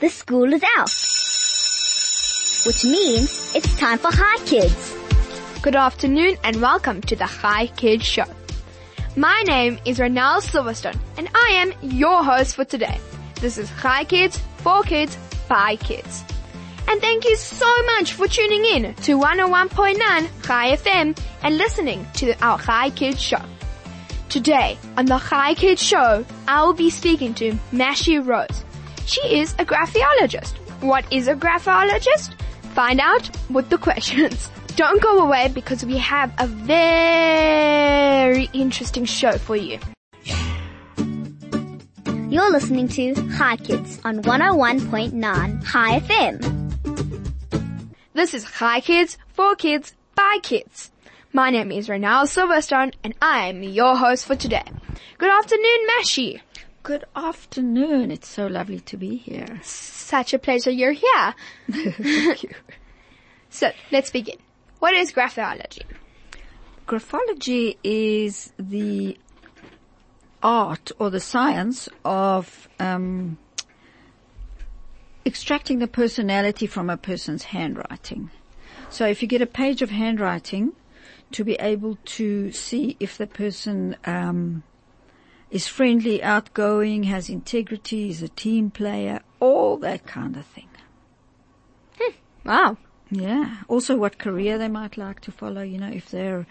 the school is out. Which means it's time for Hi Kids. Good afternoon and welcome to the Hi Kids Show. My name is Renelle Silverstone and I am your host for today. This is Hi Kids, for kids, by kids. And thank you so much for tuning in to 101.9 Hi FM and listening to our Hi Kids Show. Today on the Hi Kids Show, I will be speaking to Mashi Rose. She is a graphologist. What is a graphologist? Find out with the questions. Don't go away because we have a very interesting show for you. You're listening to Hi Kids on 101.9 Hi FM. This is Hi Kids, for kids, by kids. My name is Renelle Silverstone and I am your host for today. Good afternoon, Mashi. Good afternoon. It's so lovely to be here. Such a pleasure you're here. Thank you. So, let's begin. What is graphology? Graphology is the art or the science of um, extracting the personality from a person's handwriting. So if you get a page of handwriting, to be able to see if the person um, is friendly, outgoing, has integrity, is a team player, all that kind of thing. Hmm. Wow. Yeah. Also what career they might like to follow, you know, if they're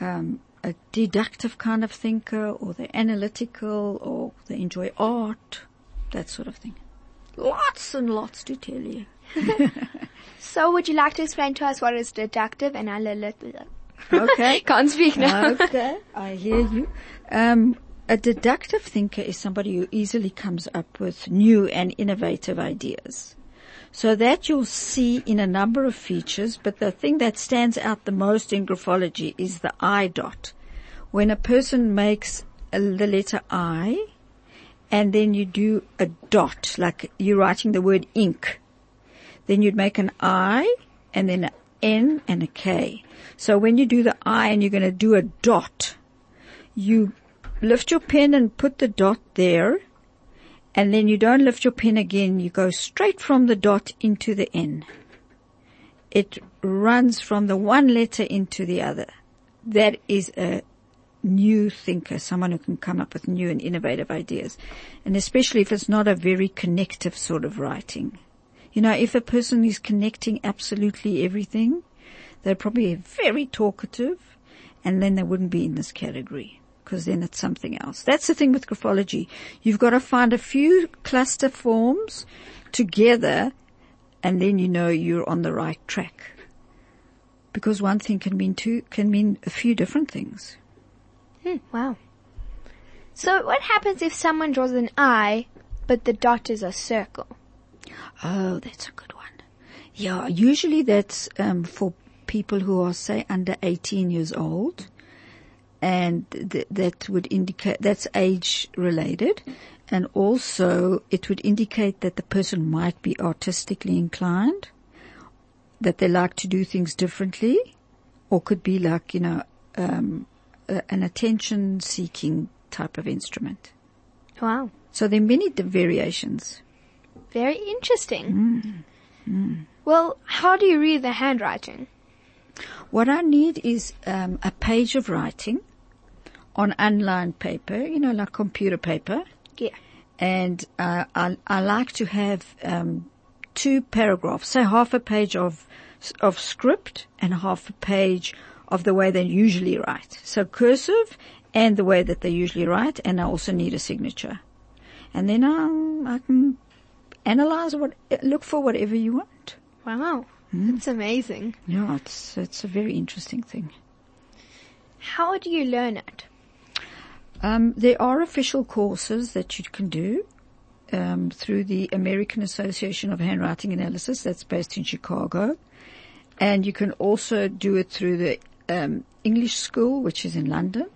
um, a deductive kind of thinker or they're analytical or they enjoy art, that sort of thing. Lots and lots to tell you. so would you like to explain to us what is deductive and analytical? Okay. Can't speak now. okay. I hear you. Um, a deductive thinker is somebody who easily comes up with new and innovative ideas. So that you'll see in a number of features, but the thing that stands out the most in graphology is the I dot. When a person makes a, the letter I, and then you do a dot, like you're writing the word ink, then you'd make an I, and then an N and a K. So when you do the I and you're going to do a dot, you lift your pen and put the dot there, and then you don't lift your pen again, you go straight from the dot into the N. It runs from the one letter into the other. That is a new thinker, someone who can come up with new and innovative ideas. And especially if it's not a very connective sort of writing. You know, if a person is connecting absolutely everything, they're probably very talkative and then they wouldn't be in this category because then it's something else. That's the thing with graphology. You've got to find a few cluster forms together and then you know you're on the right track. Because one thing can mean two, can mean a few different things. Hmm, wow. So what happens if someone draws an I, but the dot is a circle? Oh, that's a good one. Yeah, usually that's um, for people who are say under 18 years old and th- that would indicate that's age related. And also it would indicate that the person might be artistically inclined that they like to do things differently or could be like you know um, an attention seeking type of instrument. Wow. So there are many variations. Very interesting. Mm. Mm. well how do you read the handwriting? What I need is um, a page of writing on unlined paper, you know, like computer paper. Yeah. And uh, I, I like to have um, two paragraphs, say half a page of of script and half a page of the way they usually write. So cursive and the way that they usually write, and I also need a signature. And then I, I can analyze what, look for whatever you want. Wow. Mm. That's amazing. Yeah, it's, it's a very interesting thing. How do you learn it? Um, there are official courses that you can do um, through the American Association of Handwriting Analysis that's based in Chicago. And you can also do it through the um, English school, which is in London.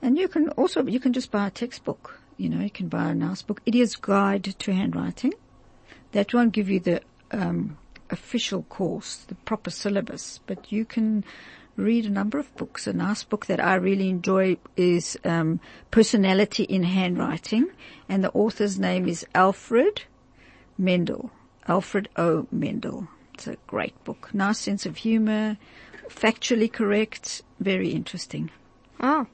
And you can also, you can just buy a textbook. You know, you can buy a nice book. Idiot's Guide to Handwriting. That won't give you the um, official course, the proper syllabus, but you can read a number of books. A nice book that I really enjoy is um, Personality in Handwriting, and the author's name is Alfred Mendel, Alfred O. Mendel. It's a great book. Nice sense of humor, factually correct, very interesting. Oh.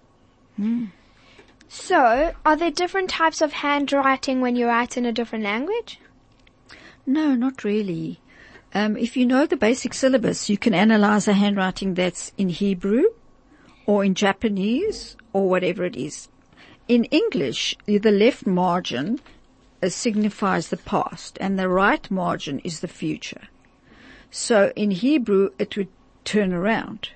So, are there different types of handwriting when you write in a different language? No, not really. Um, if you know the basic syllabus, you can analyze a handwriting that's in Hebrew or in Japanese or whatever it is. In English, the left margin uh, signifies the past and the right margin is the future. So in Hebrew, it would turn around.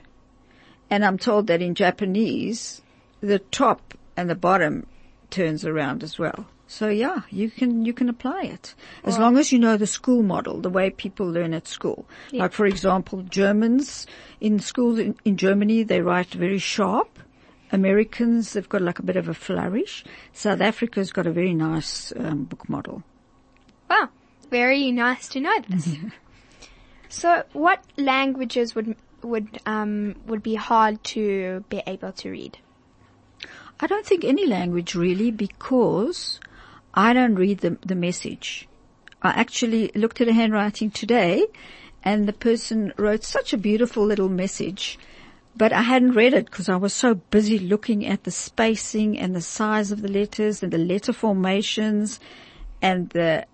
And I'm told that in Japanese, the top and the bottom turns around as well. So yeah, you can, you can apply it. As long as you know the school model, the way people learn at school. Like for example, Germans in schools in, in Germany, they write very sharp. Americans, they've got like a bit of a flourish. South Africa's got a very nice um, book model. Wow, very nice to know this. so, what languages would would um would be hard to be able to read? I don't think any language really because I don't read the, the message. I actually looked at a handwriting today and the person wrote such a beautiful little message, but I hadn't read it because I was so busy looking at the spacing and the size of the letters and the letter formations and the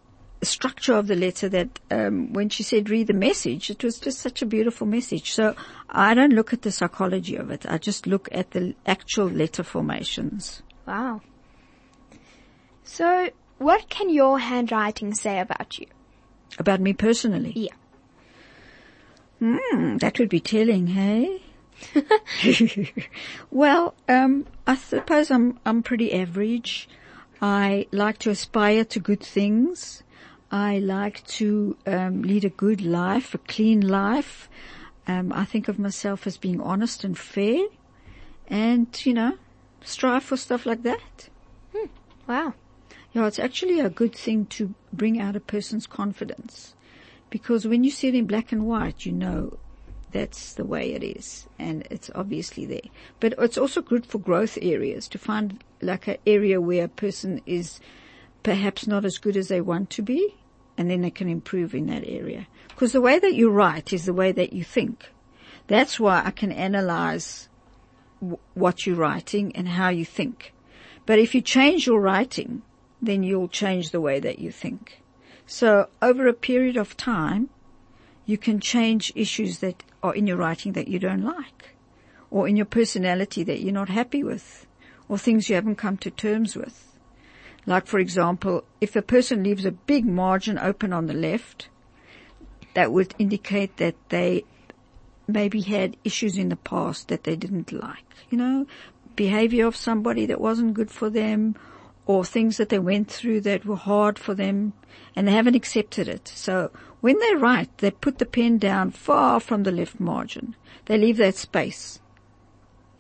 structure of the letter that um, when she said read the message, it was just such a beautiful message. So I don't look at the psychology of it. I just look at the actual letter formations. Wow. So, what can your handwriting say about you? About me personally. Yeah. Hmm, that would be telling, hey? well, um, I suppose I'm, I'm pretty average. I like to aspire to good things. I like to um, lead a good life, a clean life. Um, I think of myself as being honest and fair, and you know, strive for stuff like that. Wow. Yeah, it's actually a good thing to bring out a person's confidence, because when you see it in black and white, you know that's the way it is, and it's obviously there. But it's also good for growth areas to find like an area where a person is perhaps not as good as they want to be, and then they can improve in that area. Because the way that you write is the way that you think. That's why I can analyze what you're writing and how you think. But if you change your writing, then you'll change the way that you think. So over a period of time, you can change issues that are in your writing that you don't like, or in your personality that you're not happy with, or things you haven't come to terms with. Like for example, if a person leaves a big margin open on the left, that would indicate that they maybe had issues in the past that they didn't like. You know, behavior of somebody that wasn't good for them or things that they went through that were hard for them and they haven't accepted it. So when they write, they put the pen down far from the left margin. They leave that space.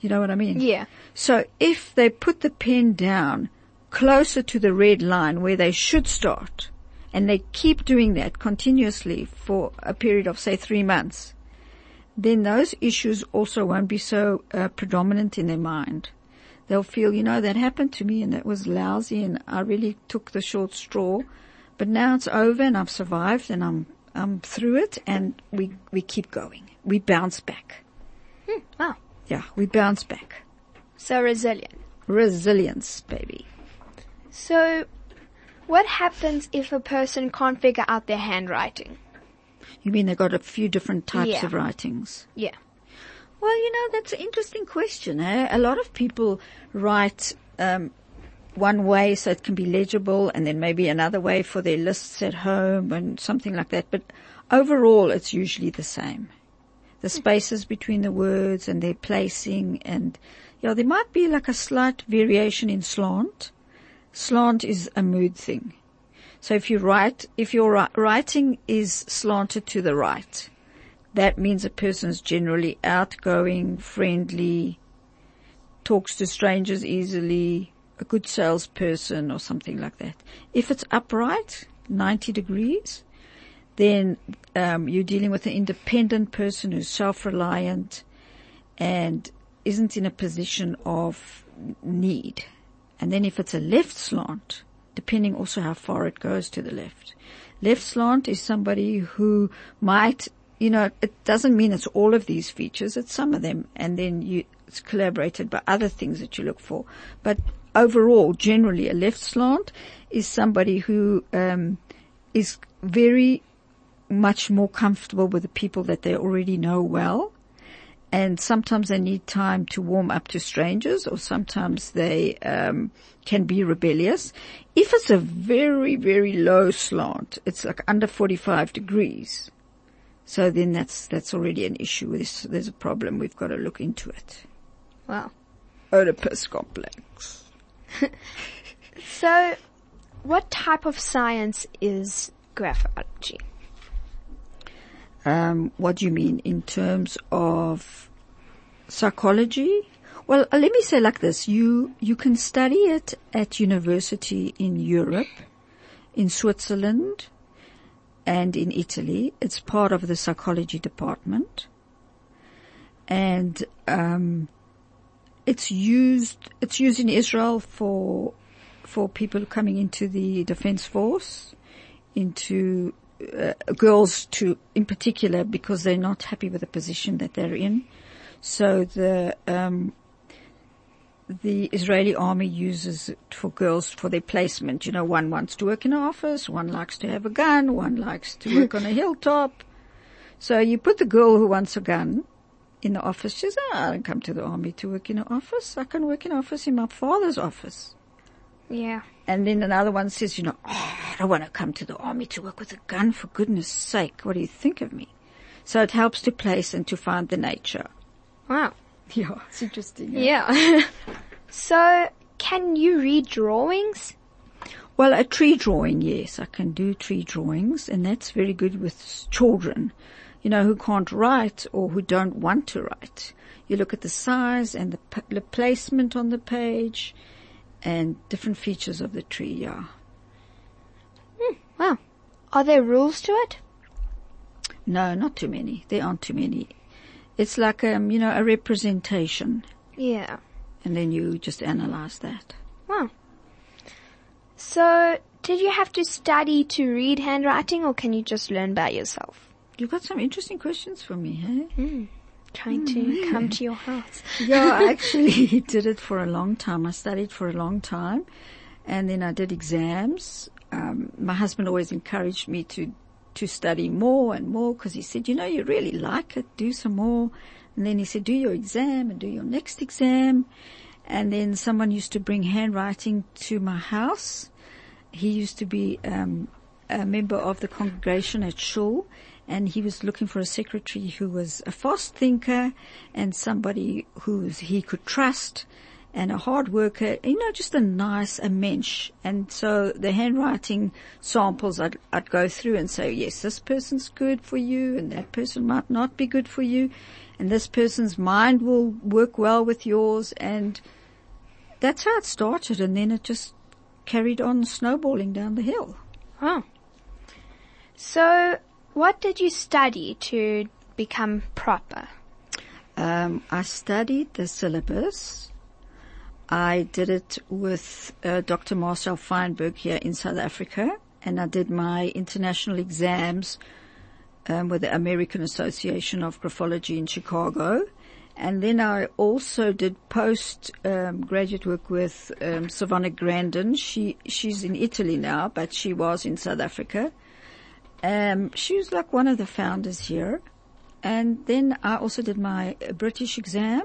You know what I mean? Yeah. So if they put the pen down closer to the red line where they should start and they keep doing that continuously for a period of say three months, then those issues also won't be so uh, predominant in their mind. They'll feel, you know, that happened to me and that was lousy and I really took the short straw, but now it's over and I've survived and I'm, I'm through it and we, we keep going. We bounce back. Hmm, wow. Yeah, we bounce back. So resilient. Resilience, baby. So, what happens if a person can't figure out their handwriting? You mean they've got a few different types Yeah. of writings? Yeah. Well, you know, that's an interesting question. Eh? A lot of people write um, one way so it can be legible and then maybe another way for their lists at home and something like that. But overall, it's usually the same. The spaces between the words and their placing and, yeah, there might be like a slight variation in slant. Slant is a mood thing. So if you write, if your writing is slanted to the right, that means a person is generally outgoing, friendly, talks to strangers easily, a good salesperson or something like that. If it's upright, 90 degrees, then um, you're dealing with an independent person who's self-reliant and isn't in a position of need. And then if it's a left slant, depending also how far it goes to the left, Left slant is somebody who might, you know, it doesn't mean it's all of these features, it's some of them, and then you, it's collaborated by other things that you look for. But overall, generally, a left slant is somebody who, um, is very much more comfortable with the people that they already know well. And sometimes they need time to warm up to strangers or sometimes they, um, can be rebellious. If it's a very, very low slant, it's like under 45 degrees. So then that's, that's already an issue. There's, there's a problem. We've got to look into it. Wow. Oedipus complex. So, what type of science is graphology? Um, what do you mean in terms of psychology? Well, uh, let me say like this: you you can study it at university in Europe, in Switzerland, and in Italy. It's part of the psychology department, and um, it's used it's used in Israel for for people coming into the defense force, into uh, girls to, in particular, because they're not happy with the position that they're in. So the um, the Israeli army uses it for girls for their placement. You know, one wants to work in an office, one likes to have a gun, one likes to work on a hilltop. So you put the girl who wants a gun in the office. She says, oh, I don't come to the army to work in an office. I can work in an office in my father's office. Yeah. And then another one says, you know, oh, I don't want to come to the army to work with a gun for goodness sake. What do you think of me? So it helps to place and to find the nature. Wow. Yeah, it's interesting. Yeah. so, can you read drawings? Well, a tree drawing, yes, I can do tree drawings and that's very good with children, you know, who can't write or who don't want to write. You look at the size and the, p- the placement on the page and different features of the tree, yeah. Hmm, wow. Are there rules to it? No, not too many. There aren't too many. It's like, um, you know, a representation Yeah. and then you just analyze that. Wow. So, did you have to study to read handwriting or can you just learn by yourself? You've got some interesting questions for me, hey? Trying to come to your house. Yeah, I actually did it for a long time. I studied for a long time and then I did exams. Um, my husband always encouraged me to, to study more and more because he said, you know, you really like it, do some more. And then he said, do your exam and do your next exam. And then someone used to bring handwriting to my house. He used to be, um, a member of the congregation at Shul and he was looking for a secretary who was a fast thinker and somebody who he could trust and a hard worker, you know, just a nice, a mensch. And so the handwriting samples I'd, I'd go through and say, yes, this person's good for you and that person might not be good for you. And this person's mind will work well with yours. And that's how it started. And then it just carried on snowballing down the hill. Wow. So, what did you study to become proper? Um, I studied the syllabus. I did it with uh, Dr. Marcel Feinberg here in South Africa, and I did my international exams um, with the American Association of Graphology in Chicago. And then I also did post um, graduate work with um, Savannah Grandin. She she's in Italy now, but she was in South Africa. Um, she was like one of the founders here. And then I also did my uh, British exam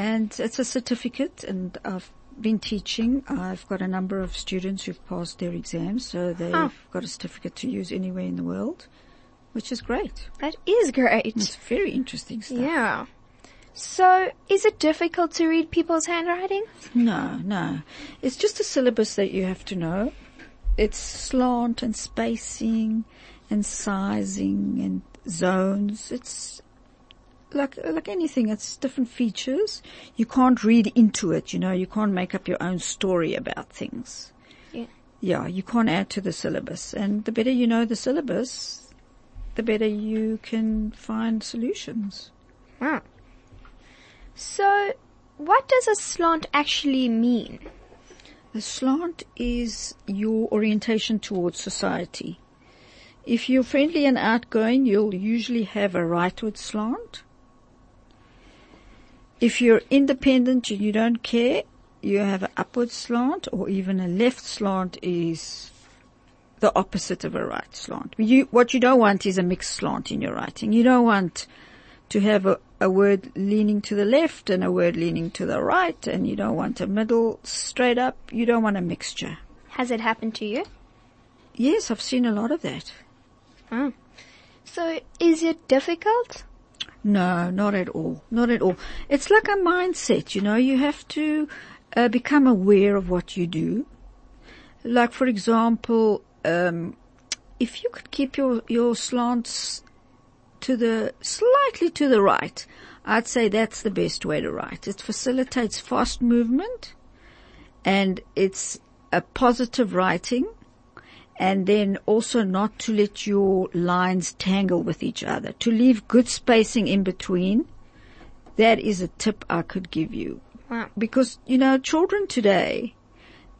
and it's a certificate and I've been teaching. I've got a number of students who've passed their exams, so they've Oh. got a certificate to use anywhere in the world, which is great. That is great. It's very interesting stuff. Yeah. So, is it difficult to read people's handwriting? No, no. It's just a syllabus that you have to know. It's slant and spacing and sizing and zones. It's like, like anything, it's different features. You can't read into it, you know, you can't make up your own story about things. Yeah. Yeah, you can't add to the syllabus. And the better you know the syllabus, the better you can find solutions. Wow. So, what does a slant actually mean? The slant is your orientation towards society. if you're friendly and outgoing, you'll usually have a rightward slant. If you're independent and you don't care, you have an upward slant or even a left slant is the opposite of a right slant. You, what you don't want is a mixed slant in your writing. You don't want to have a, a word leaning to the left and a word leaning to the right and you don't want a middle straight up. You don't want a mixture. Has it happened to you? Yes, I've seen a lot of that. Oh. So is it difficult? No, not at all. Not at all. It's like a mindset, you know, you have to uh, become aware of what you do. Like for example, um, if you could keep your, your slants to the, slightly to the right, I'd say that's the best way to write. It facilitates fast movement and it's a positive writing and then also not to let your lines tangle with each other, to leave good spacing in between. That is a tip I could give you. Wow. Because, you know, children today,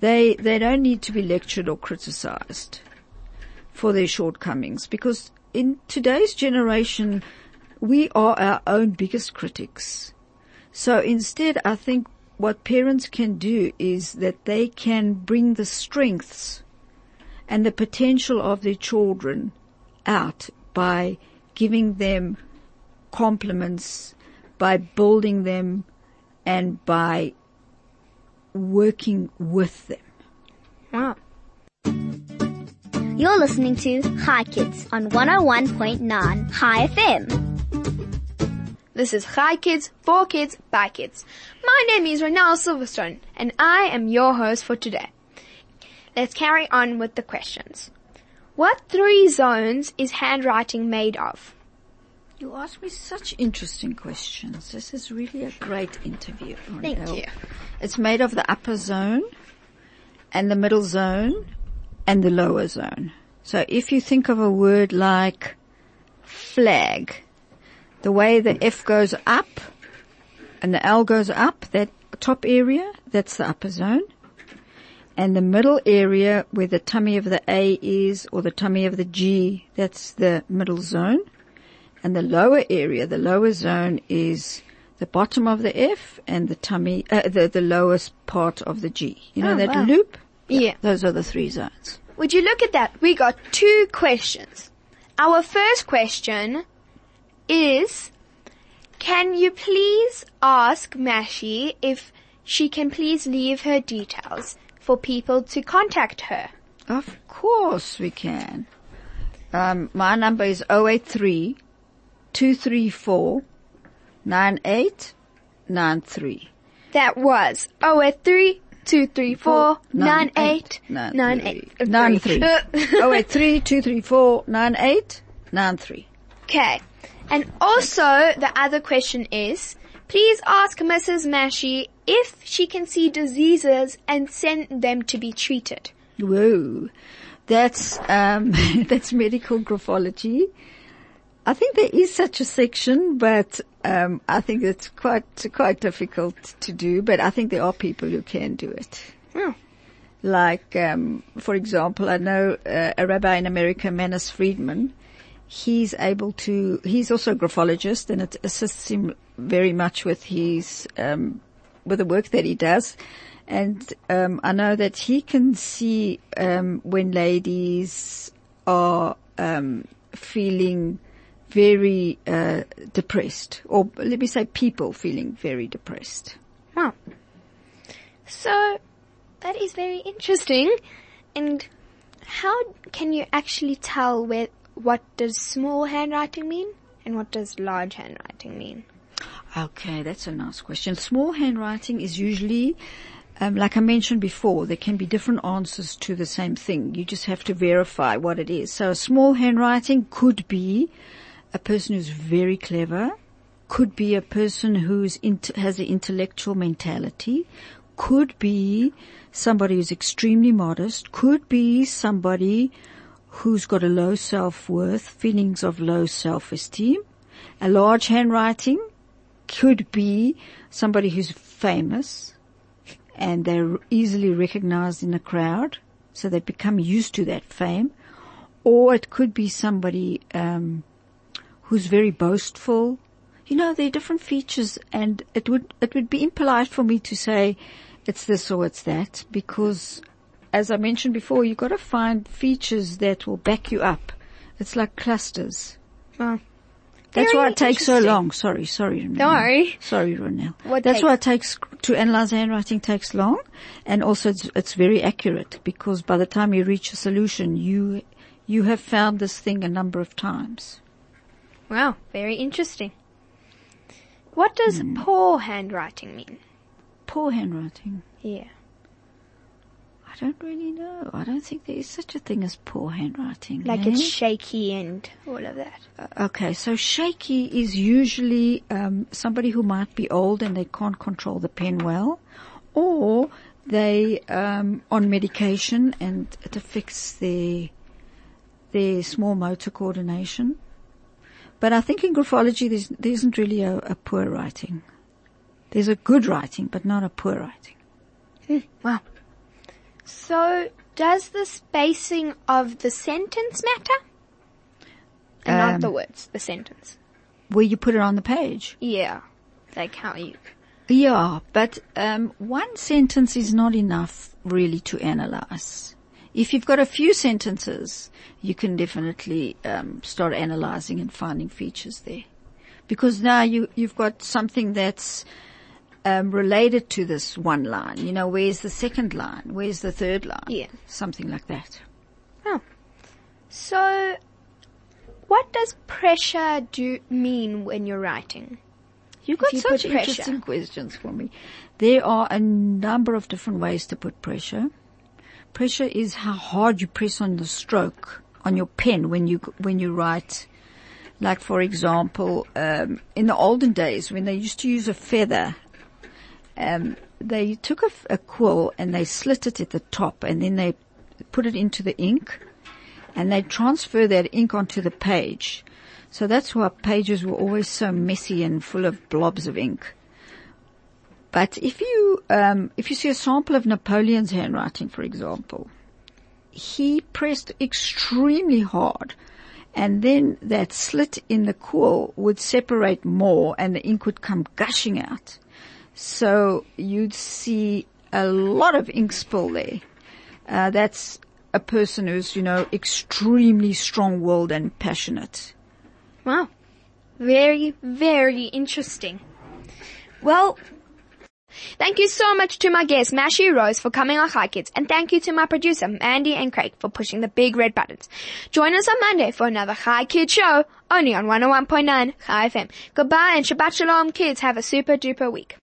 they, they don't need to be lectured or criticized for their shortcomings because in today's generation, we are our own biggest critics. So instead, I think what parents can do is that they can bring the strengths and the potential of their children out by giving them compliments, by building them, and by working with them. Wow. You're listening to Hi Kids on 101.9 Hi FM. This is Hi Kids, for kids, by kids. My name is Renelle Silverstone and I am your host for today. Let's carry on with the questions. What three zones is handwriting made of? You ask me such interesting questions. This is really a great interview. Thank Ariel. you. It's made of the upper zone and the middle zone and the lower zone. So if you think of a word like flag, the way the F goes up and the L goes up, that top area, that's the upper zone. And the middle area where the tummy of the A is or the tummy of the G, that's the middle zone. And the lower area, the lower zone is the bottom of the F and the tummy, uh, the, the lowest part of the G. You know Oh, that wow. loop? Yeah. Those are the three zones. Would you look at that? We got two questions. Our first question is, can you please ask Mashi if she can please leave her details for people to contact her? Of course we can. Um, my number is 083 234 9893. That was 083 234 9893. 93. 083 234 9893. Okay. And also, the other question is, please ask Mrs. Mashi if she can see diseases and send them to be treated. Whoa. That's, um, that's medical graphology. I think there is such a section, but, um, I think it's quite, quite difficult to do, but I think there are people who can do it. Oh. Like, um, for example, I know uh, a rabbi in America, Manis Friedman. He's able to. He's also a graphologist, and it assists him very much with his um, with the work that he does. And um, I know that he can see um, when ladies are um, feeling very uh, depressed, or let me say, people feeling very depressed. Wow. So, that is very interesting. And how can you actually tell where, what does small handwriting mean and what does large handwriting mean? Okay, that's a nice question. Small handwriting is usually, um, like I mentioned before, there can be different answers to the same thing. You just have to verify what it is. So a small handwriting could be a person who's very clever, could be a person who's int- has an intellectual mentality, could be somebody who's extremely modest, could be somebody who's got a low self-worth, feelings of low self-esteem. A large handwriting could be somebody who's famous and they're easily recognized in a crowd, so they become used to that fame. or it could be somebody um, who's very boastful. You know, there are different features, and it would it would be impolite for me to say it's this or it's that because, as I mentioned before, you've got to find features that will back you up. It's like clusters. Well, That's why it takes so long. Sorry, sorry. Ronelle. Don't worry. Sorry, Ronelle. What That's takes- why it takes to analyze handwriting takes long, and also it's, it's very accurate because by the time you reach a solution, you you have found this thing a number of times. wow, very interesting. What does Hmm. poor handwriting mean? Poor handwriting. Yeah. I don't really know. I don't think there is such a thing as poor handwriting. Like eh? it's shaky and all of that. Okay, so shaky is usually um, somebody who might be old and they can't control the pen well, or they um, on medication and it affects their their small motor coordination. But I think in graphology there's, there isn't really a, a poor writing. There's a good writing, but not a poor writing. Wow. So, does the spacing of the sentence matter? And not Um, the words, the sentence. Where you put it on the page. Yeah. Like how you. Yeah, but um, one sentence is not enough really to analyze. If you've got a few sentences, you can definitely um, start analyzing and finding features there, because now you you've got something that's um, related to this one line. You know, where's the second line? Where's the third line? Yeah. something like that. Oh. So, what does pressure do mean when you're writing? You've got you such interesting questions for me. There are a number of different ways to put pressure. Pressure is how hard you press on the stroke on your pen when you when you write. Like for example, um, in the olden days when they used to use a feather, um, they took a quill and they slit it at the top, and then they put it into the ink, and they transfer that ink onto the page. So that's why pages were always so messy and full of blobs of ink. But if you um, if you see a sample of Napoleon's handwriting, for example, he pressed extremely hard, and then that slit in the quill would separate more, and the ink would come gushing out. So you'd see a lot of ink spill there. Uh, that's a person who's you know extremely strong-willed and passionate. Wow. Very, very interesting. Well, thank you so much to my guest, Mashi Rose, for coming on Hi Kids, and thank you to my producer, Mandy and Craig, for pushing the big red buttons. Join us on Monday for another Hi Kids show, only on 101.9 Hi FM. Goodbye and Shabbat Shalom, kids. Have a super duper week.